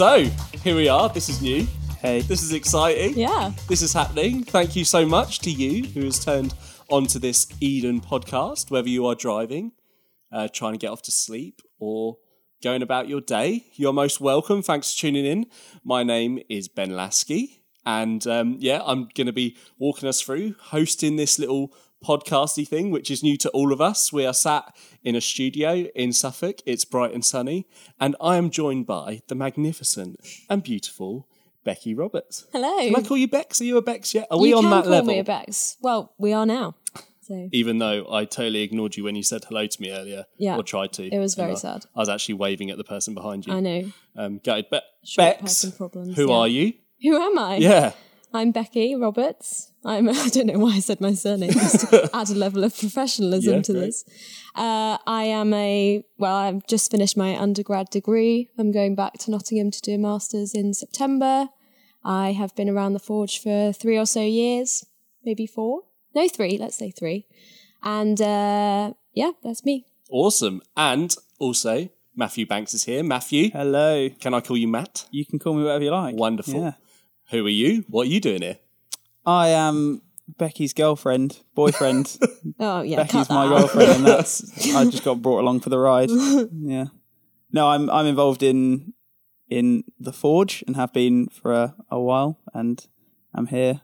So, here we are. This is new. Hey. This is exciting. Yeah. This is happening. Thank you so much to you who has turned onto this Eden podcast, whether you are driving, uh, trying to get off to sleep, or going about your day. You're most welcome. Thanks for tuning in. My name is Ben Lasky, and um, yeah, I'm going to be walking us through hosting this little podcasty thing, which is new to all of us. We are sat in a studio in Suffolk. It's bright and sunny, and I am joined by the magnificent and beautiful Becky Roberts. Hello. Can I call you Bex? Are you a Bex yet? Are we you on can that call level? me a Bex. Well, we are now. So Even though I totally ignored you when you said hello to me earlier, Yeah. or tried to. It was very I- sad. I was actually waving at the person behind you. I know. Um, gutted. Be- Short Bex, who yeah. are you? Who am I? Yeah. I'm Becky Roberts. I'm. I don't know why I said my surname. Just to add a level of professionalism Yeah, to great. this. Uh, I am a. Well, I've just finished my undergrad degree. I'm going back to Nottingham to do a masters in September. I have been around the forge for three or so years, maybe four. No, three. Let's say three. And uh, yeah, that's me. Awesome. And also, Matthew Banks is here. Matthew, Hello. can I call you Matt? You can call me whatever you like. Wonderful. Yeah. Who are you? What are you doing here? I am Becky's girlfriend, boyfriend. Oh yeah, Becky's cut that my out. girlfriend, and that's I just got brought along for the ride. yeah. No, I'm I'm involved in in the forge and have been for a, a while, and I'm here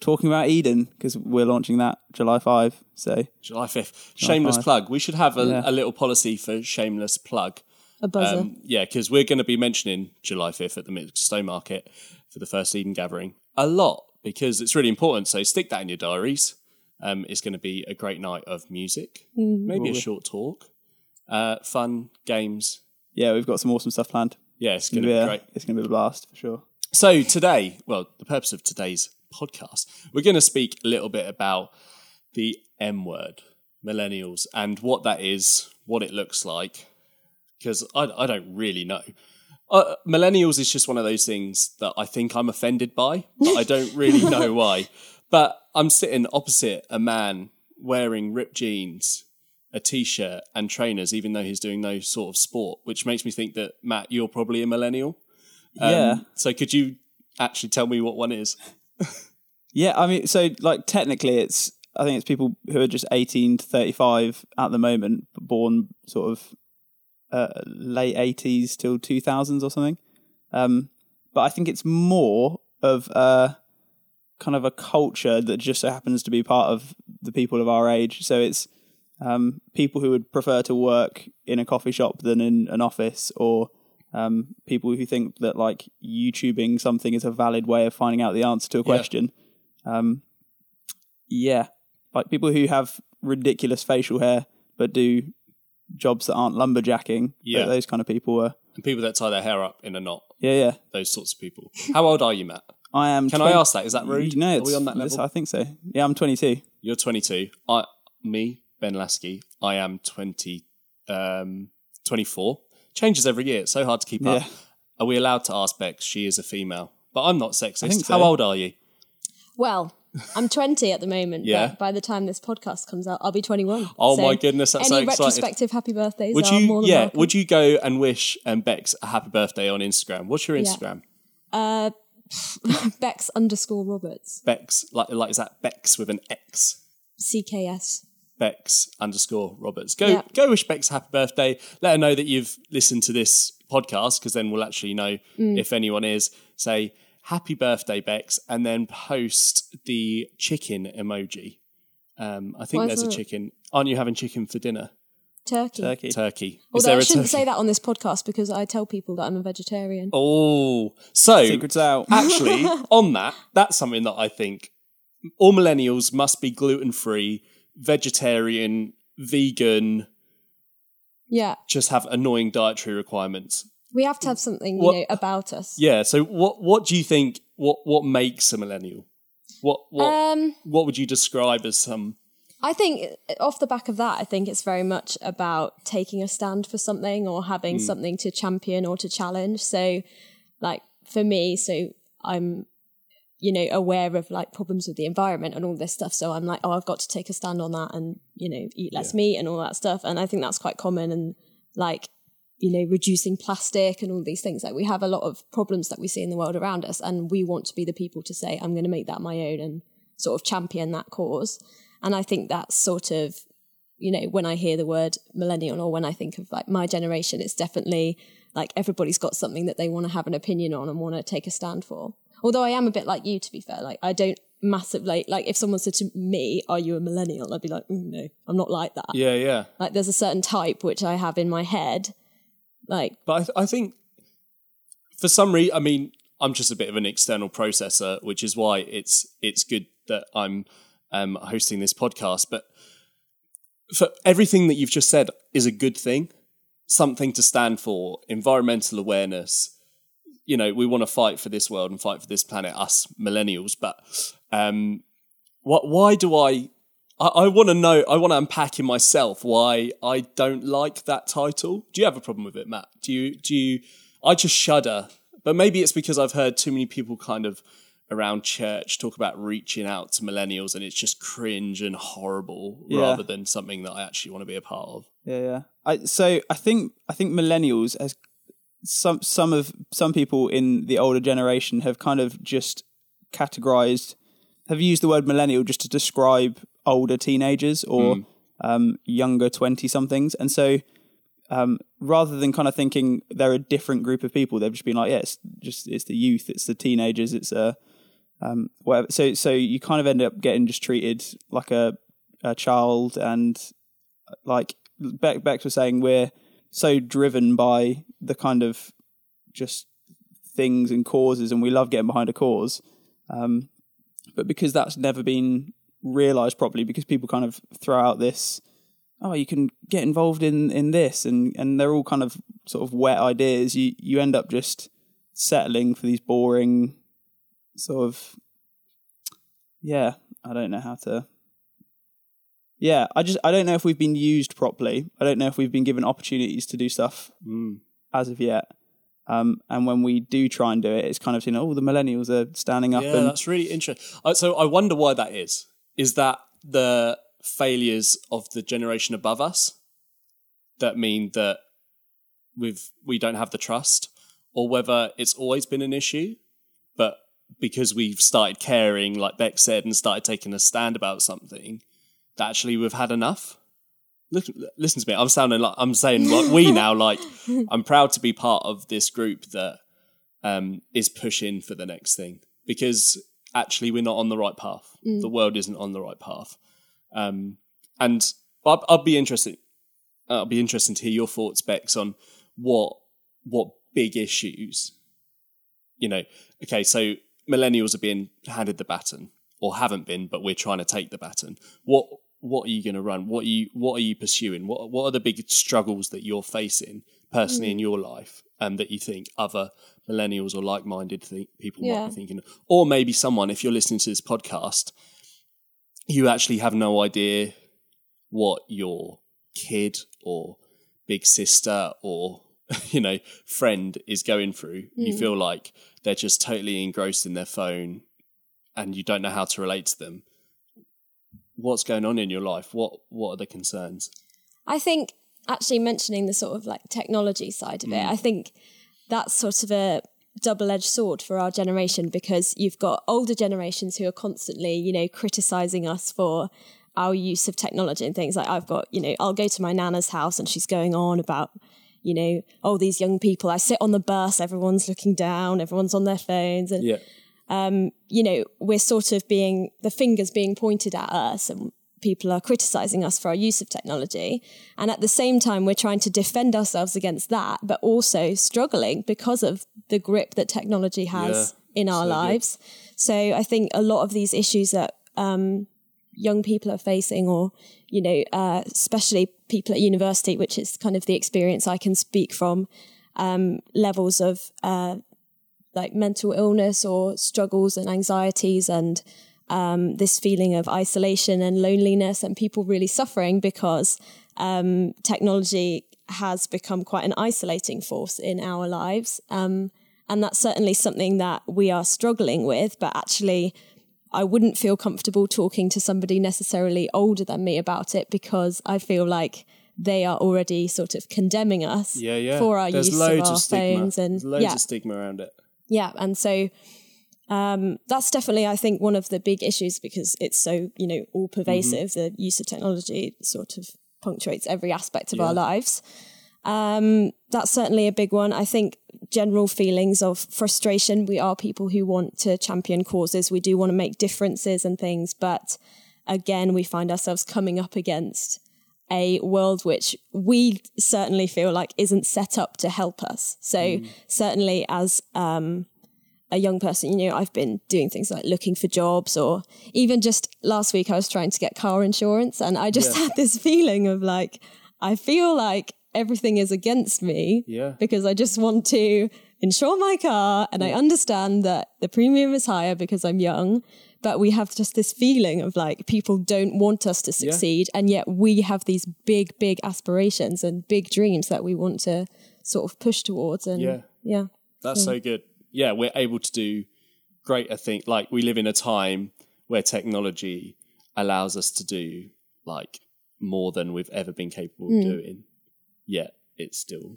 talking about Eden because we're launching that July five. So July 5th. Shameless five. plug. We should have a, Yeah. a little policy for shameless plug. A buzzer. Um, yeah, because we're going to be mentioning July 5th at the Mixed Stowmarket for the first Eden Gathering a lot because it's really important. So stick that in your diaries. Um, it's going to be a great night of music, maybe a short talk, uh, fun games. yeah, we've got some awesome stuff planned. Yeah, it's going to be Yeah, great. it's going to be a blast for sure. So today, well, the purpose of today's podcast, we're going to speak a little bit about the M word, millennials, and what that is, what it looks like, because I, I don't really know. Uh, millennials is just one of those things that I think I'm offended by, but I don't really know why. But I'm sitting opposite a man wearing ripped jeans, a t-shirt, and trainers, even though he's doing no sort of sport, which makes me think that Matt, you're probably a millennial. Um, yeah. So could you actually tell me what one is? Yeah, I mean, so like technically, it's I think it's people who are just eighteen to thirty-five at the moment, born sort of uh, late eighties till two thousands or something. Um, but I think it's more of a kind of a culture that just so happens to be part of the people of our age. So it's um, people who would prefer to work in a coffee shop than in an office, or um, people who think that like YouTubing something is a valid way of finding out the answer to a question. Um, yeah, like people who have ridiculous facial hair but do jobs that aren't lumberjacking. Yeah. th- those kind of people were. And people that tie their hair up in a knot, Yeah, yeah. those sorts of people. How old are you, Matt? I am. Can I ask that? Is that rude? No, Are we on that level? I think so. Yeah, I'm 22. You're 22. I, me, Ben Lasky, I am 20, um, 24. Changes every year. It's so hard to keep up. Yeah. Are we allowed to ask Bex? She is a female, but I'm not sexist. think How old are you? Well, I'm 20 at the moment, Yeah. but by the time this podcast comes out, I'll be 21. Oh So my goodness, that's so any retrospective happy birthdays Would are more you, than yeah, welcome. would you go and wish um, Bex a happy birthday on Instagram? What's your Instagram? Uh, Bex underscore Roberts, Bex, like, like, is that Bex with an X? CKS. Bex underscore Roberts. Go Yeah. go wish Bex a happy birthday. Let her know that you've listened to this podcast because then we'll actually know Mm. if anyone is. Say happy birthday, Bex, and then post the chicken emoji. Um, I think Why there's a chicken. Aren't you having chicken for dinner? Turkey. Turkey. Turkey. Is Although there I a shouldn't turkey? say that on this podcast because I tell people that I'm a vegetarian. Oh, so Secrets out. actually, on that, that's something that I think all millennials must be gluten free, vegetarian, vegan, Yeah, just have annoying dietary requirements. We have to have something you know about us. Yeah. So what what do you think? What what makes a millennial? What what Um, what would you describe as some? I think uh, off the back of that, I think it's very much about taking a stand for something or having something to champion or to challenge. So, like for me, so I'm you know, aware of like problems with the environment and all this stuff. So I'm like, oh, I've got to take a stand on that and, you know, eat less Yeah. meat and all that stuff. And I think that's quite common and like, you know, reducing plastic and all these things. Like we have a lot of problems that we see in the world around us and we want to be the people to say, I'm going to make that my own and sort of champion that cause. And I think that's sort of, you know, when I hear the word millennial or when I think of like my generation, it's definitely like everybody's got something that they want to have an opinion on and want to take a stand for. Although I am a bit like you, to be fair. Like I don't massively like if someone said to me, "Are you a millennial?" I'd be like, mm, "No, I'm not like that." Yeah, yeah. Like there's a certain type which I have in my head. Like But I, th- I think for some reason, I mean, I'm just a bit of an external processor, which is why it's it's good that I'm um, hosting this podcast. But for everything that you've just said is a good thing, something to stand for, environmental awareness. You know, we want to fight for this world and fight for this planet, us millennials. But um, what? Why do I? I, I want to know. I want to unpack in myself why I don't like that title. Do you have a problem with it, Matt? Do you? Do you? I just shudder. But maybe it's because I've heard too many people kind of around church talk about reaching out to millennials, and it's just cringe and horrible, Yeah. rather than something that I actually want to be a part of. Yeah, yeah. I so I think I think millennials as some some of some people in the older generation have kind of just categorized have used the word millennial just to describe older teenagers or um, younger 20 somethings and so um, rather than kind of thinking they're a different group of people they've just been like yeah it's just it's the youth it's the teenagers it's a um, whatever so so you kind of end up getting just treated like a a child and like Beck, Bex was saying, we're so driven by the kind of just things and causes, and we love getting behind a cause. Um, but because that's never been realized properly, because people kind of throw out this, oh, you can get involved in in this, and and they're all kind of sort of wet ideas. You you end up just settling for these boring sort of yeah. I don't know how to yeah, I just I don't know if we've been used properly. I don't know if we've been given opportunities to do stuff Mm. as of yet. Um, and when we do try and do it, it's kind of you know, Oh, the millennials are standing up, Yeah, and that's really interesting. So I wonder why that is. Is that the failures of the generation above us that mean that we've we don't have the trust, or whether it's always been an issue, but because we've started caring, like Beck said, and started taking a stand about something, that actually we've had enough. Look, listen to me. I'm sounding like I'm saying like we now. Like I'm proud to be part of this group that um, is pushing for the next thing because actually we're not on the right path. The world isn't on the right path, um, and I'll, I'll be interested. I'll be interested to hear your thoughts, Bex, on what what big issues. You know, okay, so millennials are being handed the baton, or haven't been, but we're trying to take the baton. What what are you going to run? What are you what are you pursuing? What what are the big struggles that you're facing personally in mm. your life, and that you think other millennials or like minded th- people might be thinking, or maybe someone if you're listening to this podcast, you actually have no idea what your kid or big sister or you know friend is going through. You mm. feel like they're just totally engrossed in their phone and you don't know how to relate to them. What's going on in your life? What what are the concerns? I think actually mentioning the sort of like technology side of it, mm. I think that's sort of a double edged sword for our generation because you've got older generations who are constantly, you know, criticizing us for our use of technology and things like I've got, you know, I'll go to my nana's house and she's going on about, you know, oh, these young people. I sit on the bus, everyone's looking down, everyone's on their phones. And yeah um, you know, we're sort of being the fingers being pointed at us and people are criticizing us for our use of technology. And at the same time, we're trying to defend ourselves against that, but also struggling because of the grip that technology has in our so good. lives. So I think a lot of these issues that um, young people are facing, or, you know, uh, especially people at university, which is kind of the experience I can speak from, um, levels of uh, like mental illness or struggles and anxieties and um, this feeling of isolation and loneliness and people really suffering because um, technology has become quite an isolating force in our lives. Um, And that's certainly something that we are struggling with, but actually, I wouldn't feel comfortable talking to somebody necessarily older than me about it because I feel like they are already sort of condemning us Yeah, yeah. for our There's use of our of phones and There's loads yeah, of stigma around it. yeah, and so um, that's definitely, I think, one of the big issues because it's so you know all pervasive. The use of technology sort of punctuates every aspect of our lives. Um, that's certainly a big one. I think general feelings of frustration. We are people who want to champion causes. We do want to make differences and things, but again, we find ourselves coming up against a world which we certainly feel like isn't set up to help us. So certainly as um, a young person, you know, I've been doing things like looking for jobs or even just last week I was trying to get car insurance and I just had this feeling of like, I feel like everything is against me Yeah. because I just want to insure my car and I understand that the premium is higher because I'm young. But we have just this feeling of like people don't want us to succeed, and yet we have these big, big aspirations and big dreams that we want to sort of push towards. And Yeah. yeah, That's so good. Yeah, we're able to do greater things. Like we live in a time where technology allows us to do like more than we've ever been capable Hmm. of doing. Yet it's still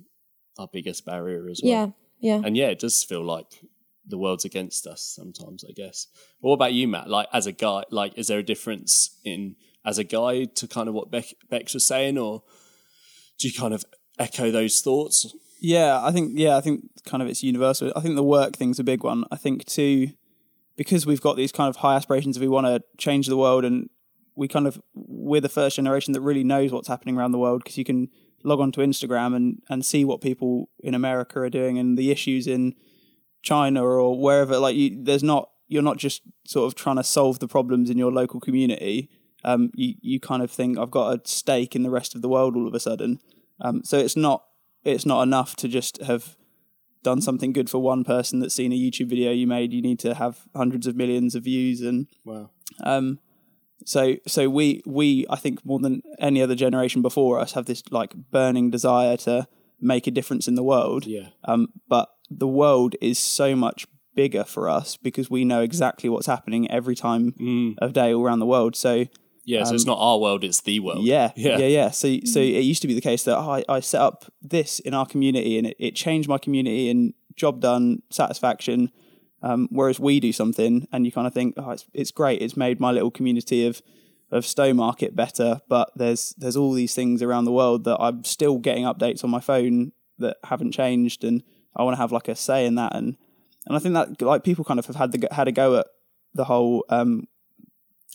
our biggest barrier as well. yeah, yeah. And yeah, it does feel like the world's against us sometimes, I guess. But what about you, Matt? Like as a guy, like is there a difference in as a guy to kind of what Beck, Bex was saying, or do you kind of echo those thoughts? Yeah, I think yeah, I think kind of it's universal. I think the work thing's a big one. I think too because we've got these kind of high aspirations if we want to change the world and we kind of we're the first generation that really knows what's happening around the world because you can log onto Instagram and and see what people in America are doing and the issues in China or wherever like you there's not you're not just sort of trying to solve the problems in your local community um you you kind of think I've got a stake in the rest of the world all of a sudden um so it's not it's not enough to just have done something good for one person that's seen a YouTube video you made. You need to have hundreds of millions of views, and Wow. um, so so we we I think more than any other generation before us have this like burning desire to make a difference in the world. Yeah. Um, but the world is so much bigger for us because we know exactly what's happening every time of day all around the world. So Yeah, so it's not our world, it's the world. Um, yeah, Yeah. yeah, yeah, So, so it used to be the case that oh, I, I set up this in our community, and it, it changed my community, and job done, satisfaction. Um, whereas we do something, and you kind of think, oh, it's it's great. It's made my little community of of Stowmarket better, but there's there's all these things around the world that I'm still getting updates on my phone that haven't changed, and I want to have like a say in that, and and I think that like people kind of have had the had a go at the whole um,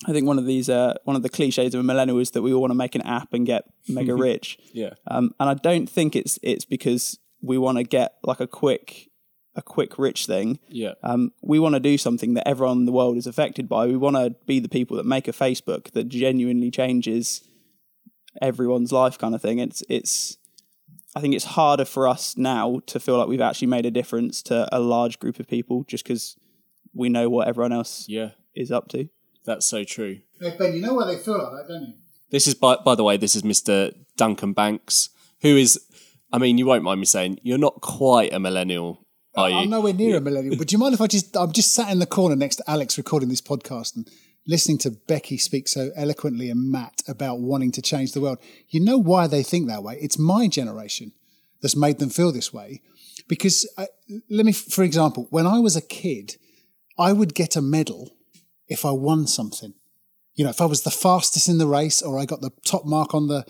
I think one of these, uh, one of the cliches of a millennial is that we all want to make an app and get mega rich. Yeah. Um, and I don't think it's it's because we want to get like a quick, a quick rich thing. Yeah. Um, we want to do something that everyone in the world is affected by. We want to be the people that make a Facebook that genuinely changes everyone's life, kind of thing. It's it's. I think it's harder for us now to feel like we've actually made a difference to a large group of people just because we know what everyone else Yeah. is up to. That's so true. Hey, Ben, you know why they feel like that, don't you? This is by by the way, this is Mr. Duncan Banks, who is I mean, you won't mind me saying, you're not quite a millennial, are you? I'm nowhere near a millennial, but do you mind if I just, I'm just sat in the corner next to Alex recording this podcast and listening to Becky speak so eloquently and Matt about wanting to change the world. You know why they think that way? It's my generation that's made them feel this way. Because, I, let me, for example, when I was a kid, I would get a medal if I won something. You know, if I was the fastest in the race or I got the top mark on the,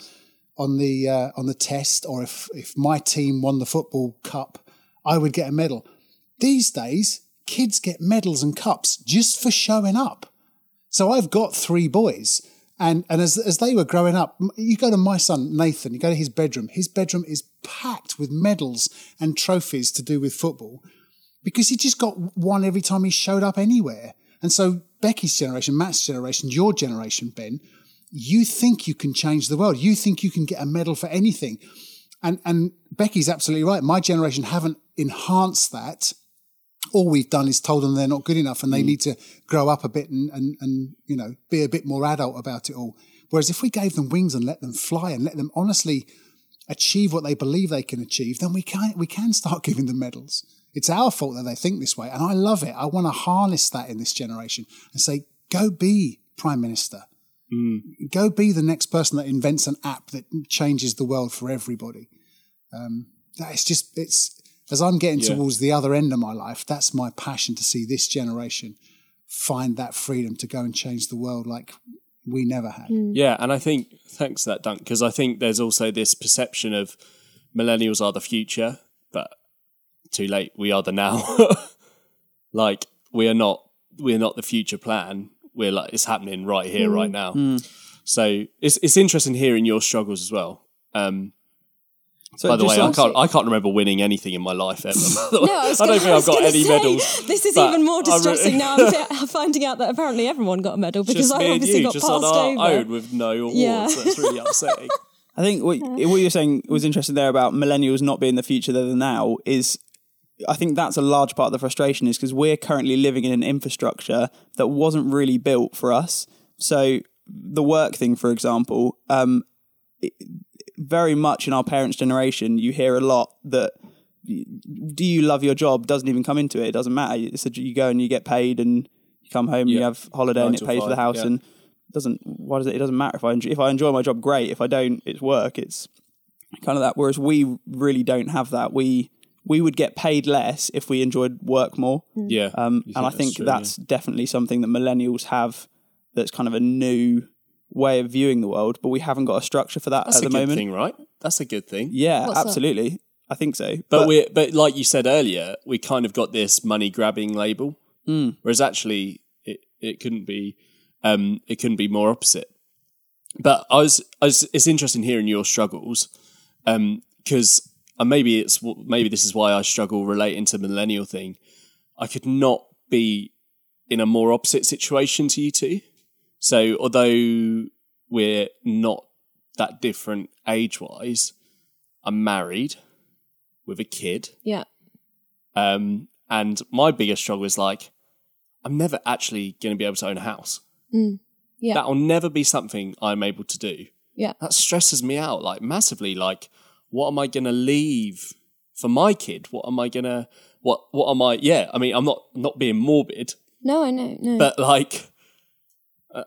on the uh, on the test, or if if my team won the football cup, I would get a medal. These days, kids get medals and cups just for showing up. So I've got three boys, and and as as they were growing up, you go to my son Nathan, you go to his bedroom. His bedroom is packed with medals and trophies to do with football, because he just got one every time he showed up anywhere. And so Becky's generation, Matt's generation, your generation, Ben, you think you can change the world. You think you can get a medal for anything. And and Becky's absolutely right. My generation haven't enhanced that. All we've done is told them they're not good enough and they mm. need to grow up a bit and, and, and, you know, be a bit more adult about it all. Whereas if we gave them wings and let them fly and let them honestly achieve what they believe they can achieve, then we can we can start giving them medals. It's our fault that they think this way. And I love it. I want to harness that in this generation and say, go be prime minister. Go be the next person that invents an app that changes the world for everybody. Um, that it's just, it's, as I'm getting Yeah. towards the other end of my life, that's my passion to see this generation find that freedom to go and change the world like we never had. Yeah, and I think thanks for that, Dunk, because I think there's also this perception of millennials are the future, but too late. We are the now. like we are not. We are not the future plan. We're like it's happening right here, right now. So it's it's interesting hearing your struggles as well. Um, So by the way, I can't I can't remember winning anything in my life ever. No, I, was I don't gonna- think I I've was got gonna any say, medals. This is even more distressing now. I'm finding out that apparently everyone got a medal because Just I obviously you, got just passed on our over. own with no awards. Yeah. That's really upsetting. I think what, what you're saying was interesting there about millennials not being the future, they're the now, is I think that's a large part of the frustration is because we're currently living in an infrastructure that wasn't really built for us. So the work thing, for example, um, it- very much in our parents' generation, you hear a lot that do you love your job doesn't even come into it. It doesn't matter. It's a, you go and you get paid and you come home and you have holiday and it pays for the house yeah. and doesn't why does it it doesn't matter if I enjoy, if I enjoy my job great if I don't it's work it's kind of that whereas we really don't have that we we would get paid less if we enjoyed work more Yeah, um, You and I that's think true, that's definitely something that millennials have that's kind of a new way of viewing the world but we haven't got a structure for that That's at a the good moment thing, right? That's a good thing. yeah What's that? absolutely I think so But, we but like you said earlier, we kind of got this money grabbing label, Hmm. whereas actually it, it couldn't be um, it couldn't be more opposite. But I was, I was it's interesting hearing your struggles because uh, maybe it's maybe this is why I struggle relating to the millennial thing. I could not be in a more opposite situation to you two. So although we're not that different age wise, I'm married with a kid. Yeah. Um, and my biggest struggle is like, I'm never actually going to be able to own a house. Yeah. That'll never be something I'm able to do. Yeah. That stresses me out like massively. Like, what am I going to leave for my kid? What am I going to, what, what am I, yeah, I mean, I'm not, not being morbid, No, I know. No. but like,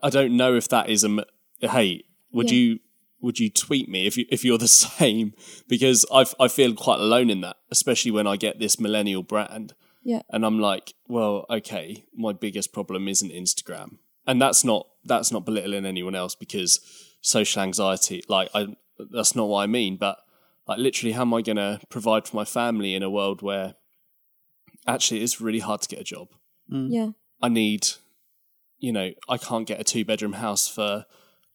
I- don't know if that is a, hey, would Yeah. you, would you tweet me if you if you're the same? Because I I feel quite alone in that, especially when I get this millennial brand, yeah. and I'm like, well, okay, my biggest problem isn't Instagram, and that's not that's not belittling anyone else because social anxiety, like I that's not what I mean, but like literally, how am I going to provide for my family in a world where actually it's really hard to get a job? Yeah. I need, you know, I can't get a two bedroom house for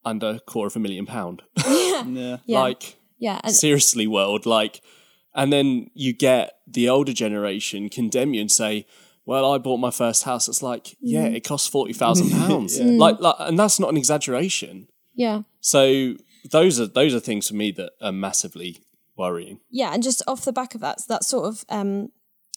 under a quarter of a million pound. yeah Yeah. like yeah. And seriously, world, like, and then you get the older generation condemn you and say, "Well, I bought my first house." It's like, yeah, Mm. it costs forty thousand pounds, like, like, and that's not an exaggeration. yeah. So those are those are things for me that are massively worrying. yeah, and just off the back of that, that sort of um,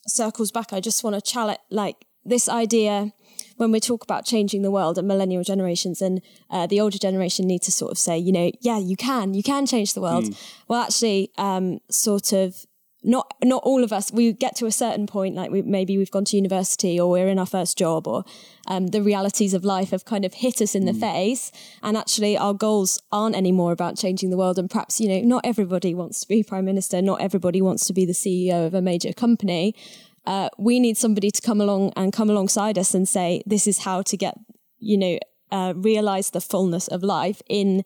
circles back. I just want to challenge like this idea when we talk about changing the world and millennial generations and uh, the older generation need to sort of say, you know, yeah, you can, you can change the world. Well, actually, um, sort of. Not not all of us. We get to a certain point, like we maybe we've gone to university or we're in our first job, or um, the realities of life have kind of hit us in the face, and actually our goals aren't anymore about changing the world. And perhaps you know, not everybody wants to be prime minister, not everybody wants to be the CEO of a major company. Uh, we need somebody to come along and come alongside us and say, this is how to get, you know, uh, realize the fullness of life in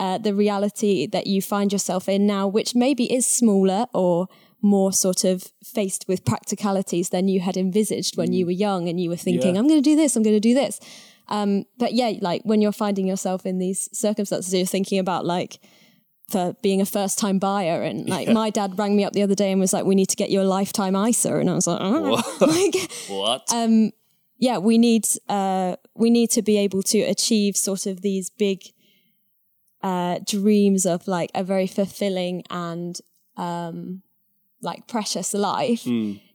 uh, the reality that you find yourself in now, which maybe is smaller or more sort of faced with practicalities than you had envisaged when you were young and you were thinking, Yeah. I'm going to do this, I'm going to do this. Um, but yeah, like when you're finding yourself in these circumstances, you're thinking about like, for being a first time buyer. And like my dad rang me up the other day and was like, we need to get you a lifetime ISA. And I was like, oh. like What? Um, yeah, we need, uh, we need to be able to achieve sort of these big, uh, dreams of like a very fulfilling and, um, like precious life.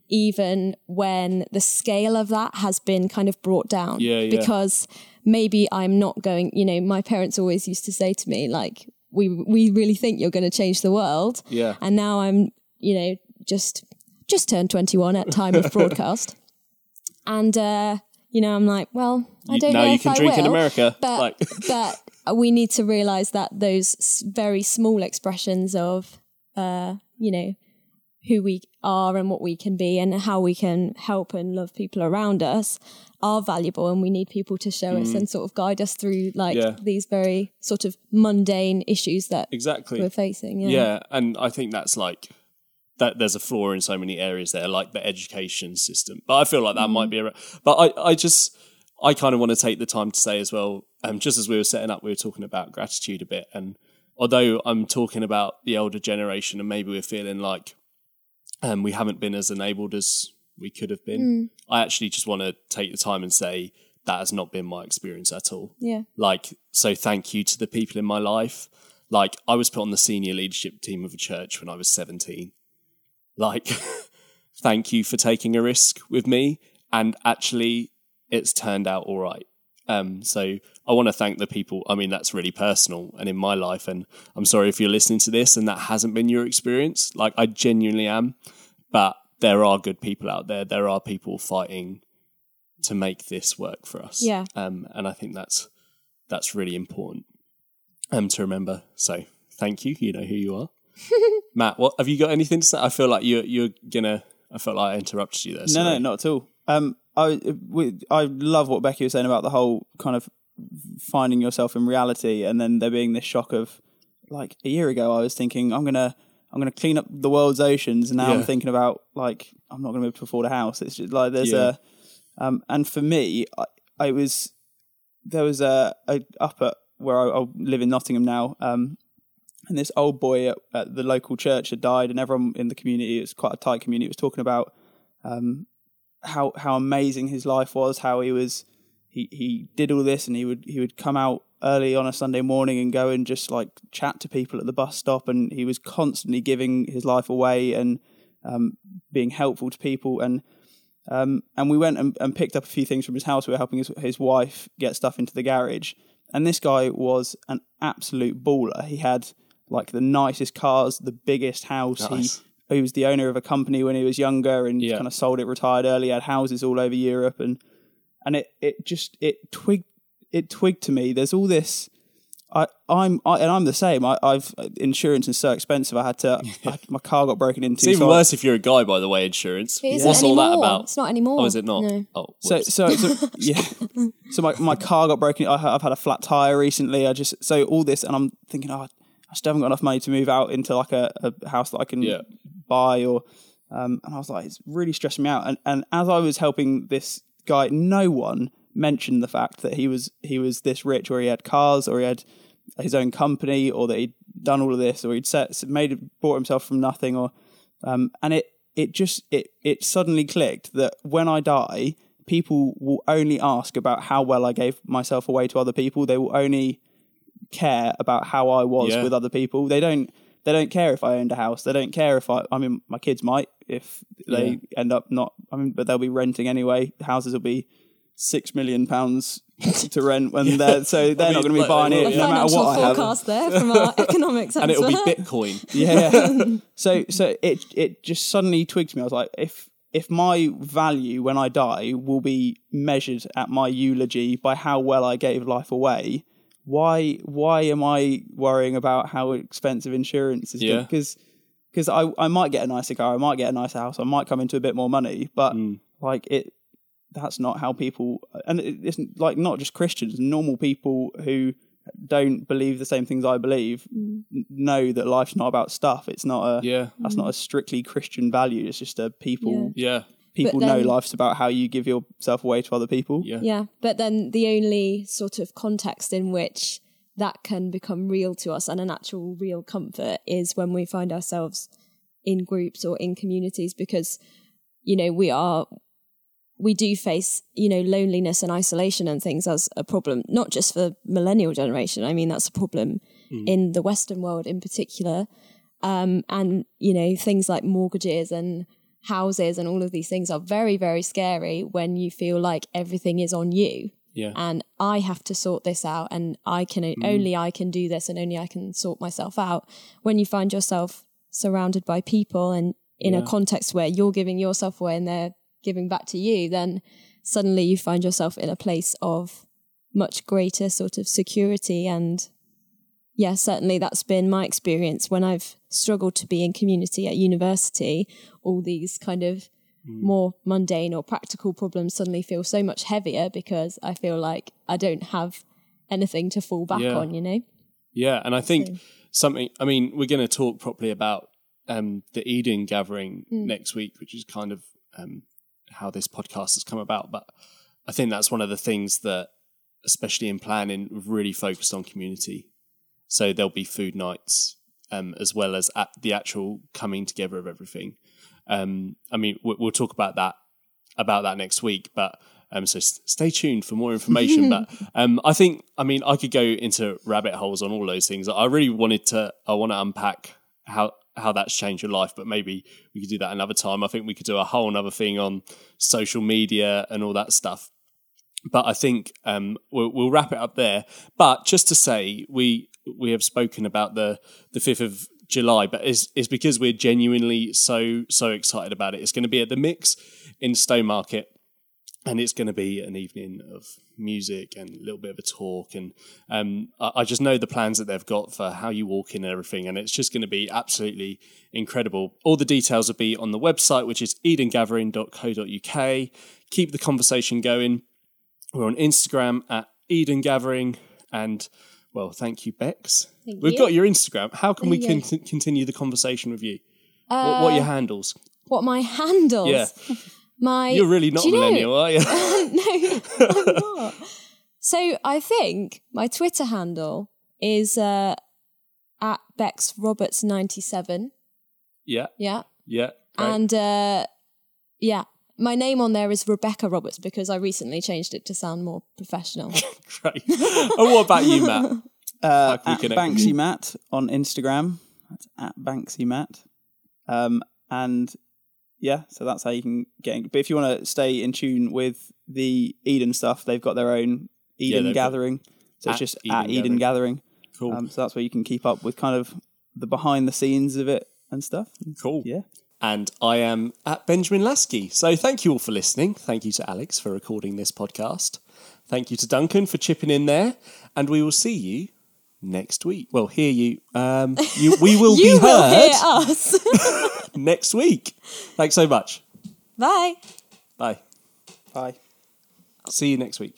Even when the scale of that has been kind of brought down, Yeah, yeah. because maybe I'm not going. You know, my parents always used to say to me, like, "We we really think you're going to change the world," yeah. and now I'm, you know, just just turned 21 at time of broadcast. And, uh, you know, I'm like, well, I don't now know you if can I drink in will, America. But, Like- but we need to realize that those very small expressions of, uh, you know, who we are and what we can be and how we can help and love people around us are valuable and we need people to show us and sort of guide us through like Mm. Yeah. these very sort of mundane issues that Exactly. we're facing yeah, Yeah, and I think that's like that. There's a flaw in so many areas there, like the education system. But I feel like that might be. A, but I, I just, I kind of want to take the time to say as well. Um, just as we were setting up, we were talking about gratitude a bit, and although I'm talking about the older generation, and maybe we're feeling like um, we haven't been as enabled as we could have been. I actually just want to take the time and say that has not been my experience at all. Yeah. Like so thank you to the people in my life. Like i was put on the senior leadership team of a church when i was 17 like thank you for taking a risk with me and actually it's turned out all right um so i want to thank the people i mean that's really personal and in my life and i'm sorry if you're listening to this and that hasn't been your experience. Like i genuinely am but there are good people out there. There are people fighting to make this work for us. Yeah. um and i think that's that's really important um to remember. So thank you. You know who you are. Matt what have you got anything to say? I feel like you're you're gonna i felt like i interrupted you there No, no, not at all. Um, I we, I love what Becky was saying about the whole kind of finding yourself in reality, and then there being this shock of like a year ago, I was thinking I'm gonna I'm gonna clean up the world's oceans, and now I'm thinking about like I'm not gonna be able to afford a house. It's just like there's Yeah. a um, and for me, I, I was there was a, a up at where I, I live in Nottingham now. Um, and this old boy at, at the local church had died, and everyone in the community, it was quite a tight community, was talking about um, how how amazing his life was, how he was he he did all this, and he would he would come out early on a Sunday morning and go and just like chat to people at the bus stop, and he was constantly giving his life away and um, being helpful to people, and um, and we went and, and picked up a few things from his house. We were helping his his wife get stuff into the garage, and this guy was an absolute baller. He had like the nicest cars, the biggest house. Nice. He he was the owner of a company when he was younger and Yeah. kind of sold it, retired early, had houses all over Europe, and and it it just it twigged it twigged to me. There's all this. I, I'm I, and I'm the same. I, I've insurance is so expensive. I had to. I, my car got broken into. It's even so I- worse if you're a guy, by the way. Insurance. It isn't What's all that about? It's not anymore. Oh, is it not? No. Oh, So, whoops. so, so yeah. So my, my car got broken. I, I've had a flat tire recently. I just so all this, and I'm thinking, oh, I still haven't got enough money to move out into like a, a house that I can Yeah. Buy, or um, and I was like, it's really stressing me out. And and as I was helping this guy, no one mentioned the fact that he was he was this rich, or he had cars, or he had his own company, or that he'd done all of this, or he'd set made bought himself from nothing, or um, and it it just it it suddenly clicked that when I die, people will only ask about how well I gave myself away to other people. They will only care about how I was Yeah. with other people. They don't they don't care if I owned a house. They don't care if I I mean my kids might if they Yeah. end up not I mean but they'll be renting anyway. Houses will be six million pounds to rent when they're so they're I not going to be like, buying they it no matter financial what I have. forecast there from our economics and it'll be. Bitcoin. Yeah. so so it it just suddenly twigged me. I was like, if if my value when I die will be measured at my eulogy by how well I gave life away, why why am I worrying about how expensive insurance is? Yeah. Because because I, I might get a nicer car, I might get a nicer house, I might come into a bit more money, but Mm. like it that's not how people and it isn't like not just Christians, normal people who don't believe the same things I believe n- know that life's not about stuff. It's not a Yeah. that's not a strictly Christian value. It's just a people Yeah. People But know life's about how you give yourself away to other people. Yeah. Yeah, but then the only sort of context in which that can become real to us and an actual real comfort is when we find ourselves in groups or in communities because you know we are we do face you know loneliness and isolation and things as a problem not just for millennial generation i mean that's a problem in the western world in particular um, and you know things like mortgages and houses and all of these things are very very scary when you feel like everything is on you. Yeah. and i have to sort this out and i can mm. only i can do this and only i can sort myself out. When you find yourself surrounded by people and in a context where you're giving yourself away and they're giving back to you, then suddenly you find yourself in a place of much greater sort of security and yeah, certainly that's been my experience when I've struggled to be in community at university. All these kind of more mundane or practical problems suddenly feel so much heavier because I feel like I don't have anything to fall back Yeah. on, you know? Yeah, and I think something. I mean, we're going to talk properly about um, the Eden Gathering next week, which is kind of um, how this podcast has come about. But I think that's one of the things that, especially in planning, we've really focused on community. So there'll be food nights um, as well as at the actual coming together of everything. Um, I mean, we'll, we'll talk about that about that next week, but um, so stay tuned for more information. but um, I think, I mean, I could go into rabbit holes on all those things. I really wanted to, I want to unpack how how that's changed your life, but maybe we could do that another time. I think we could do a whole another thing on social media and all that stuff. But I think um, we'll, we'll wrap it up there. But just to say, we we have spoken about the the fifth of July, but it's, it's because we're genuinely so so excited about it. It's going to be at the Mix in Stowmarket, and it's going to be an evening of music and a little bit of a talk. And um, I, I just know the plans that they've got for how you walk in and everything, and it's just going to be absolutely incredible. All the details will be on the website, which is edengathering.co.uk. Keep the conversation going. We're on Instagram at Eden Gathering, and well, thank you, Bex. Thank We've you. got your Instagram. How can we you con- continue the conversation with you? what, what are your handles? What my handles? Yeah. My You're really not you know- millennial, are you? no, I'm not. So I think my Twitter handle is uh, at Bex Roberts ninety seven. yeah, Yeah, yeah. great. and uh, yeah, my name on there is Rebecca Roberts because I recently changed it to sound more professional. Great. and what about you, Matt? Uh, can at connect Banksy Matt on Instagram. That's at Banksy Matt. Um, and yeah, so that's how you can get. In. But if you want to stay in tune with the Eden stuff, they've got their own Eden they've Gathering. So it's just Eden at Eden Gathering. Cool. Um, so that's where you can keep up with kind of the behind the scenes of it and stuff. cool. Yeah. And I am at Benjamin Lasky. So thank you all for listening. Thank you to Alex for recording this podcast. Thank you to Duncan for chipping in there. And we will see you next week. Well, hear you. Um, you we will you be will heard hear us. next week. Thanks so much. Bye. Bye. Bye. See you next week.